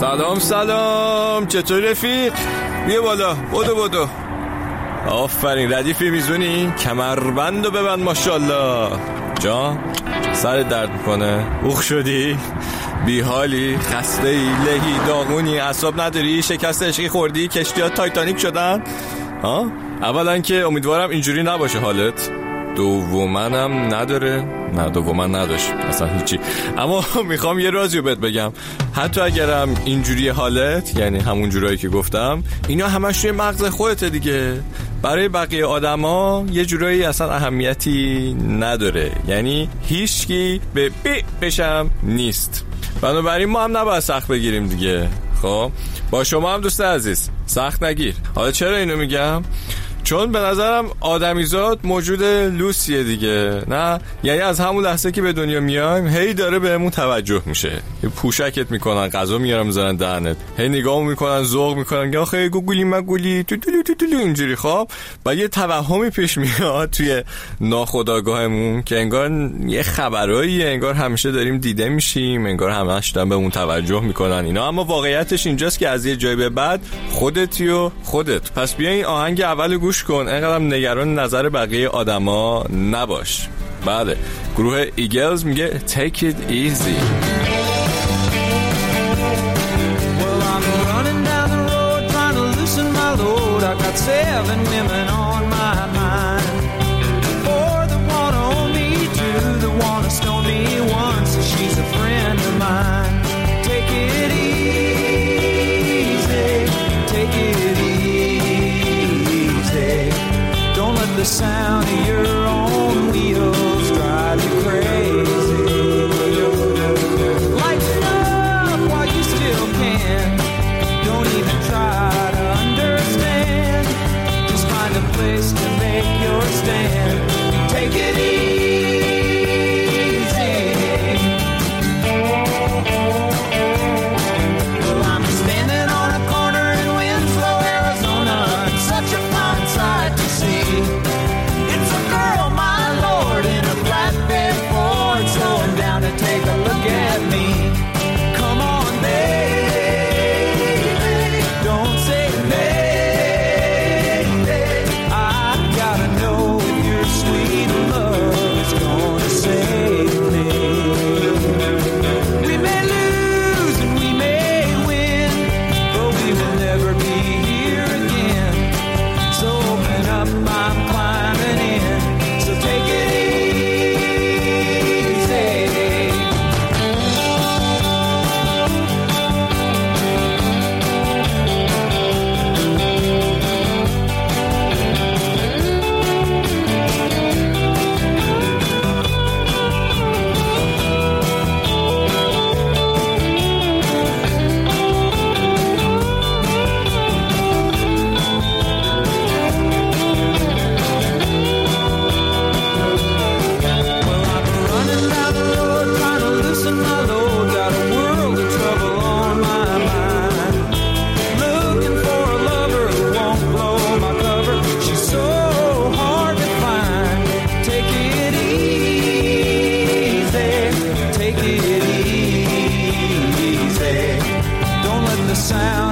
سلام سلام. چطور رفیق؟ بیا بالا. بودو بودو آفرین ردیفی میزونی کمربند و ببند ماشاءالله. جان سر درد می‌کنه. اوخ شدی؟ بیحالی خسته ای لهی داغونی اصاب نداری؟ شکست عشقی خوردی؟ کشتی تایتانیک شدن؟ ها؟ اولا که امیدوارم اینجوری نباشه حالت. دومنم نداره. نه دومن نداشت. اصلا هیچی. اما می‌خوام یه رازیو بهت بگم. حتی اگرم اینجوری حالت یعنی همون جورایی که گفتم اینا همش روی مغز خودته دیگه. برای بقیه آدما یه جورایی اصلا اهمیتی نداره. یعنی هیچکی به بی بشم نیست. بنابراین ما هم نباید سخت بگیریم دیگه. خب؟ با شما هم دوست عزیز سخت نگیر. حالا چرا اینو میگم؟ چون به نظرم آدمیزاد موجود لوسیه دیگه نه؟ یعنی از همون لحظه که به دنیا میایم هی داره بهمون توجه میشه. پوشکت می‌کنن غذا میارن می‌ذارن دهنت. هی نگاه می‌کنن ذوق می‌کنن یا خیلی گوگلی مگولی تو دلو تو دلو اینجوری خب؟ و یه توهمی پیش میاد توی ناخودآگاهمون که انگار یه خبرایی انگار همیشه داریم دیده میشیم انگار همش دارن بهمون توجه می‌کنن اینا. اما واقعیتش اینجاست که از یه جای به بعد خودتی و خودت. پس بیا این آهنگ اول کن اینقدرم نگران نظر بقیه آدما نباش بله گروه ایگلز میگه take it easy Well, I'm running down the road trying to loosen my load. I got seven women on sun. Sound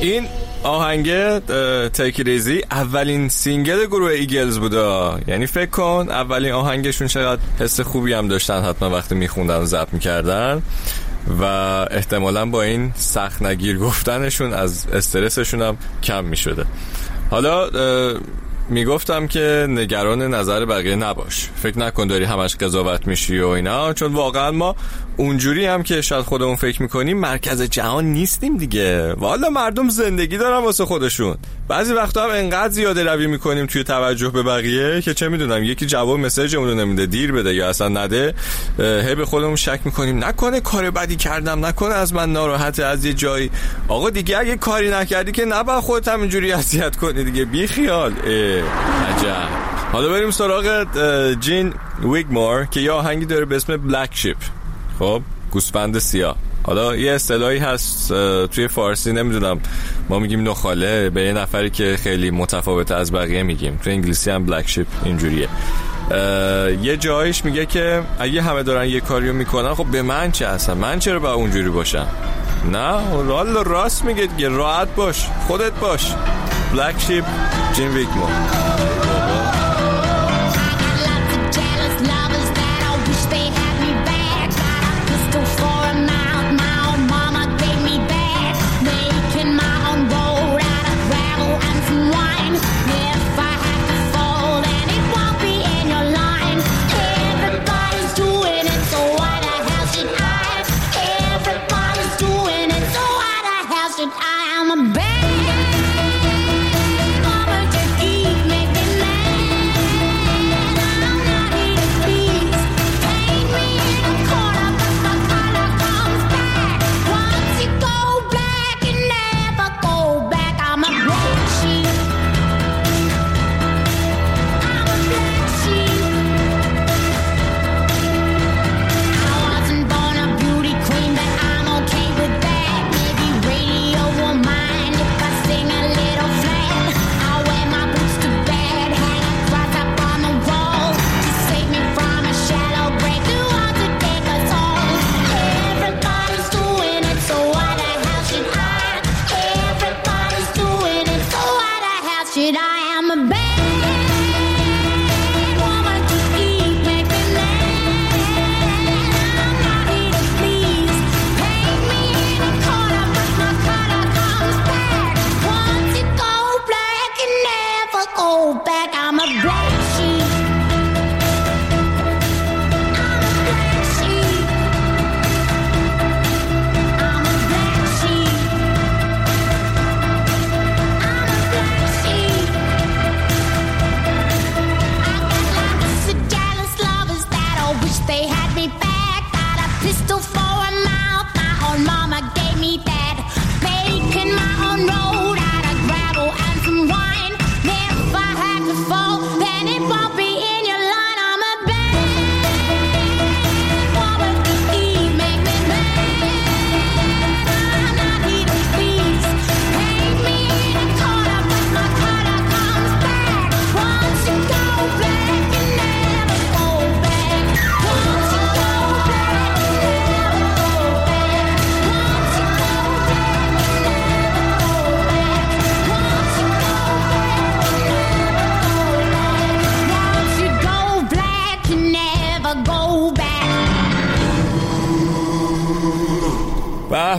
این آهنگ Take It Easy اولین single گروه ایگلز بوده. یعنی فکر کن اولین آهنگشون چقدر حس خوبی هم داشتن حتما وقتی میخوندن و ضبط می‌کردن. و احتمالا با این سخت نگیر گفتنشون از استرسشون هم کم می‌شده. حالا می‌گفتم که نگران نظر بقیه نباش. فکر نکن داری همش قضاوت میشی و اینا چون واقعا ما اونجوری هم که شاید خودمون فکر می‌کنیم مرکز جهان نیستیم دیگه. والا مردم زندگی دارن واسه خودشون. بعضی وقتا هم انقدر زیاده روی می‌کنیم توی توجه به بقیه که چه می‌دونم یکی جواب مسیجمون رو نمیده دیر بده یا اصلا نده. هی به خودمون شک می‌کنیم. نکنه کار بدی کردم نکنه از من ناراحت از یه جایی. آقا دیگه اگه کاری نکردی که نباید خودت همینجوری اذیت کنی دیگه. بی خیال. عجب. حالا بریم سراغ جین ویگمور که یه آهنگی داره به اسم بلک شیپ خب گوسفند سیاه. حالا یه اصطلاحی هست توی فارسی نمی‌دونم. ما میگیم نخاله به یه نفری که خیلی متفاوت از بقیه میگیم. توی انگلیسی هم بلک شیپ اینجوریه. یه جایش میگه که اگه همه دارن یه کاریو می‌کنن خب به من چه اصلا؟ من چرا با اونجوری باشم؟ نه رال راست میگه راحت باش خودت باش. بلک شیپ جین ویگمور به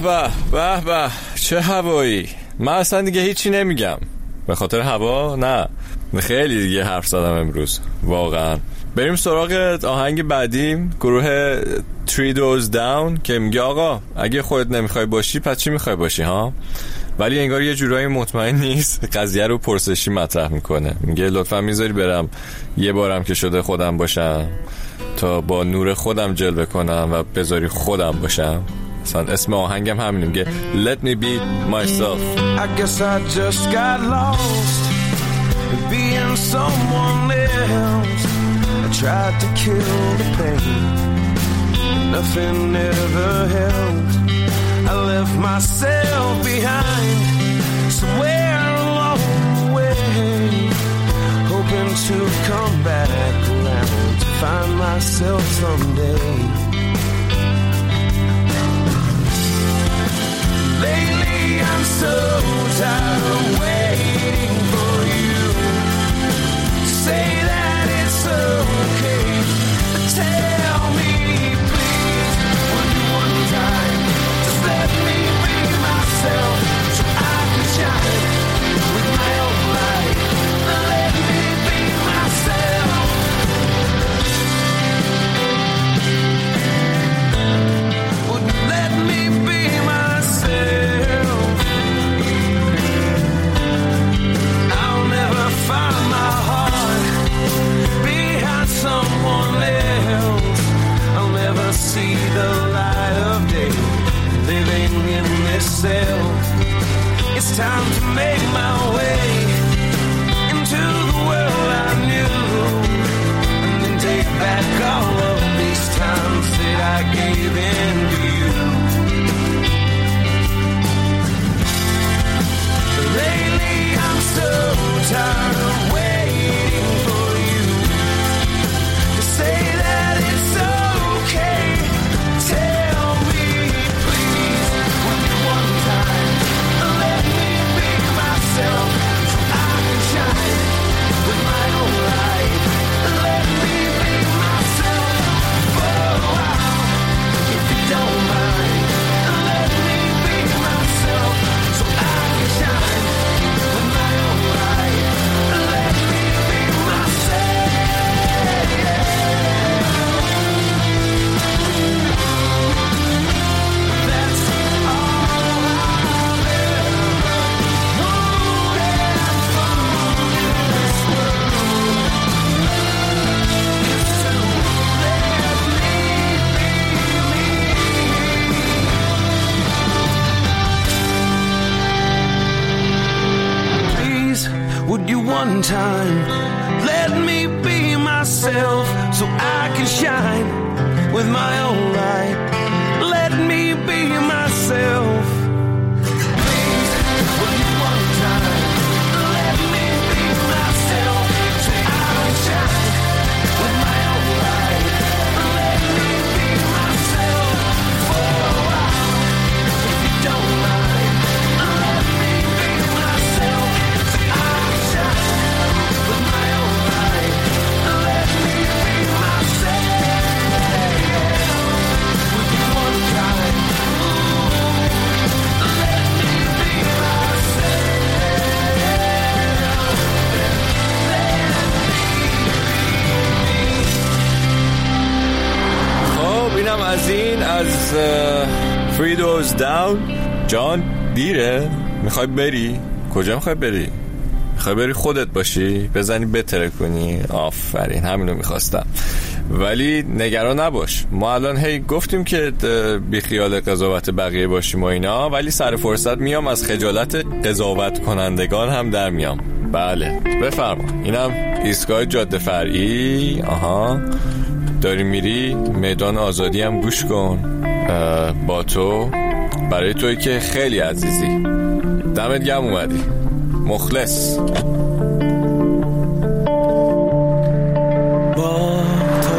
به به به. چه هوایی؟ من اصلا دیگه هیچی نمیگم. به خاطر هوا؟ نه. خیلی دیگه حرف زدم امروز. واقعا. بریم سراغ آهنگ بعدیم. گروه تری دوز داون که میگه آقا اگه خودت نمی‌خوای باشی پس چی می‌خوای باشی ها؟ ولی انگار یه جورایی مطمئن نیست. قضیه رو پرسشی مطرح می‌کنه. میگه لطفا می‌ذاری برم. یه بارم که شده خودم باشم. تا با نور خودم جلوه کنم و بذاری خودم باشم. مثلا اسم آهنگم همینه میگه Let me be myself I guess I just got lost being someone else I tried to kill the pain nothing ever helped I left myself behind somewhere along the way hoping to come back around to find myself someday Lately I'm so tired would you one time let me be myself so I can shine with my own light? Let me be myself. داون جان دیره. می‌خوای بری؟ کجا می‌خوای بری؟ می‌خوای بری خودت باشی؟ بزنی بتره کنی آفرین همینو می‌خواستم. ولی نگران نباش. ما الان هی گفتیم که اه، بیخیال قضاوت بقیه باشیم و اینا ولی سر فرصت میام از خجالت قضاوت کنندگان هم در میام. بله بفرما. اینم ایستگاه جاده فرعی. آها. داری میری؟ میدان آزادی هم گوش کن. با تو. برای توی که خیلی عزیزی. دمت گم اومدی. مخلص. با تو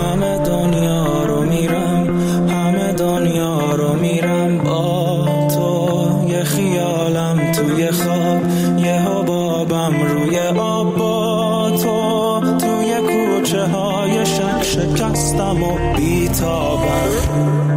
همه دنیا رو میرم همه دنیا رو میرم. با تو یه خیالم توی خواب یه حبابم روی آب. با تو توی کوچه های شک شکستم و بیتابم.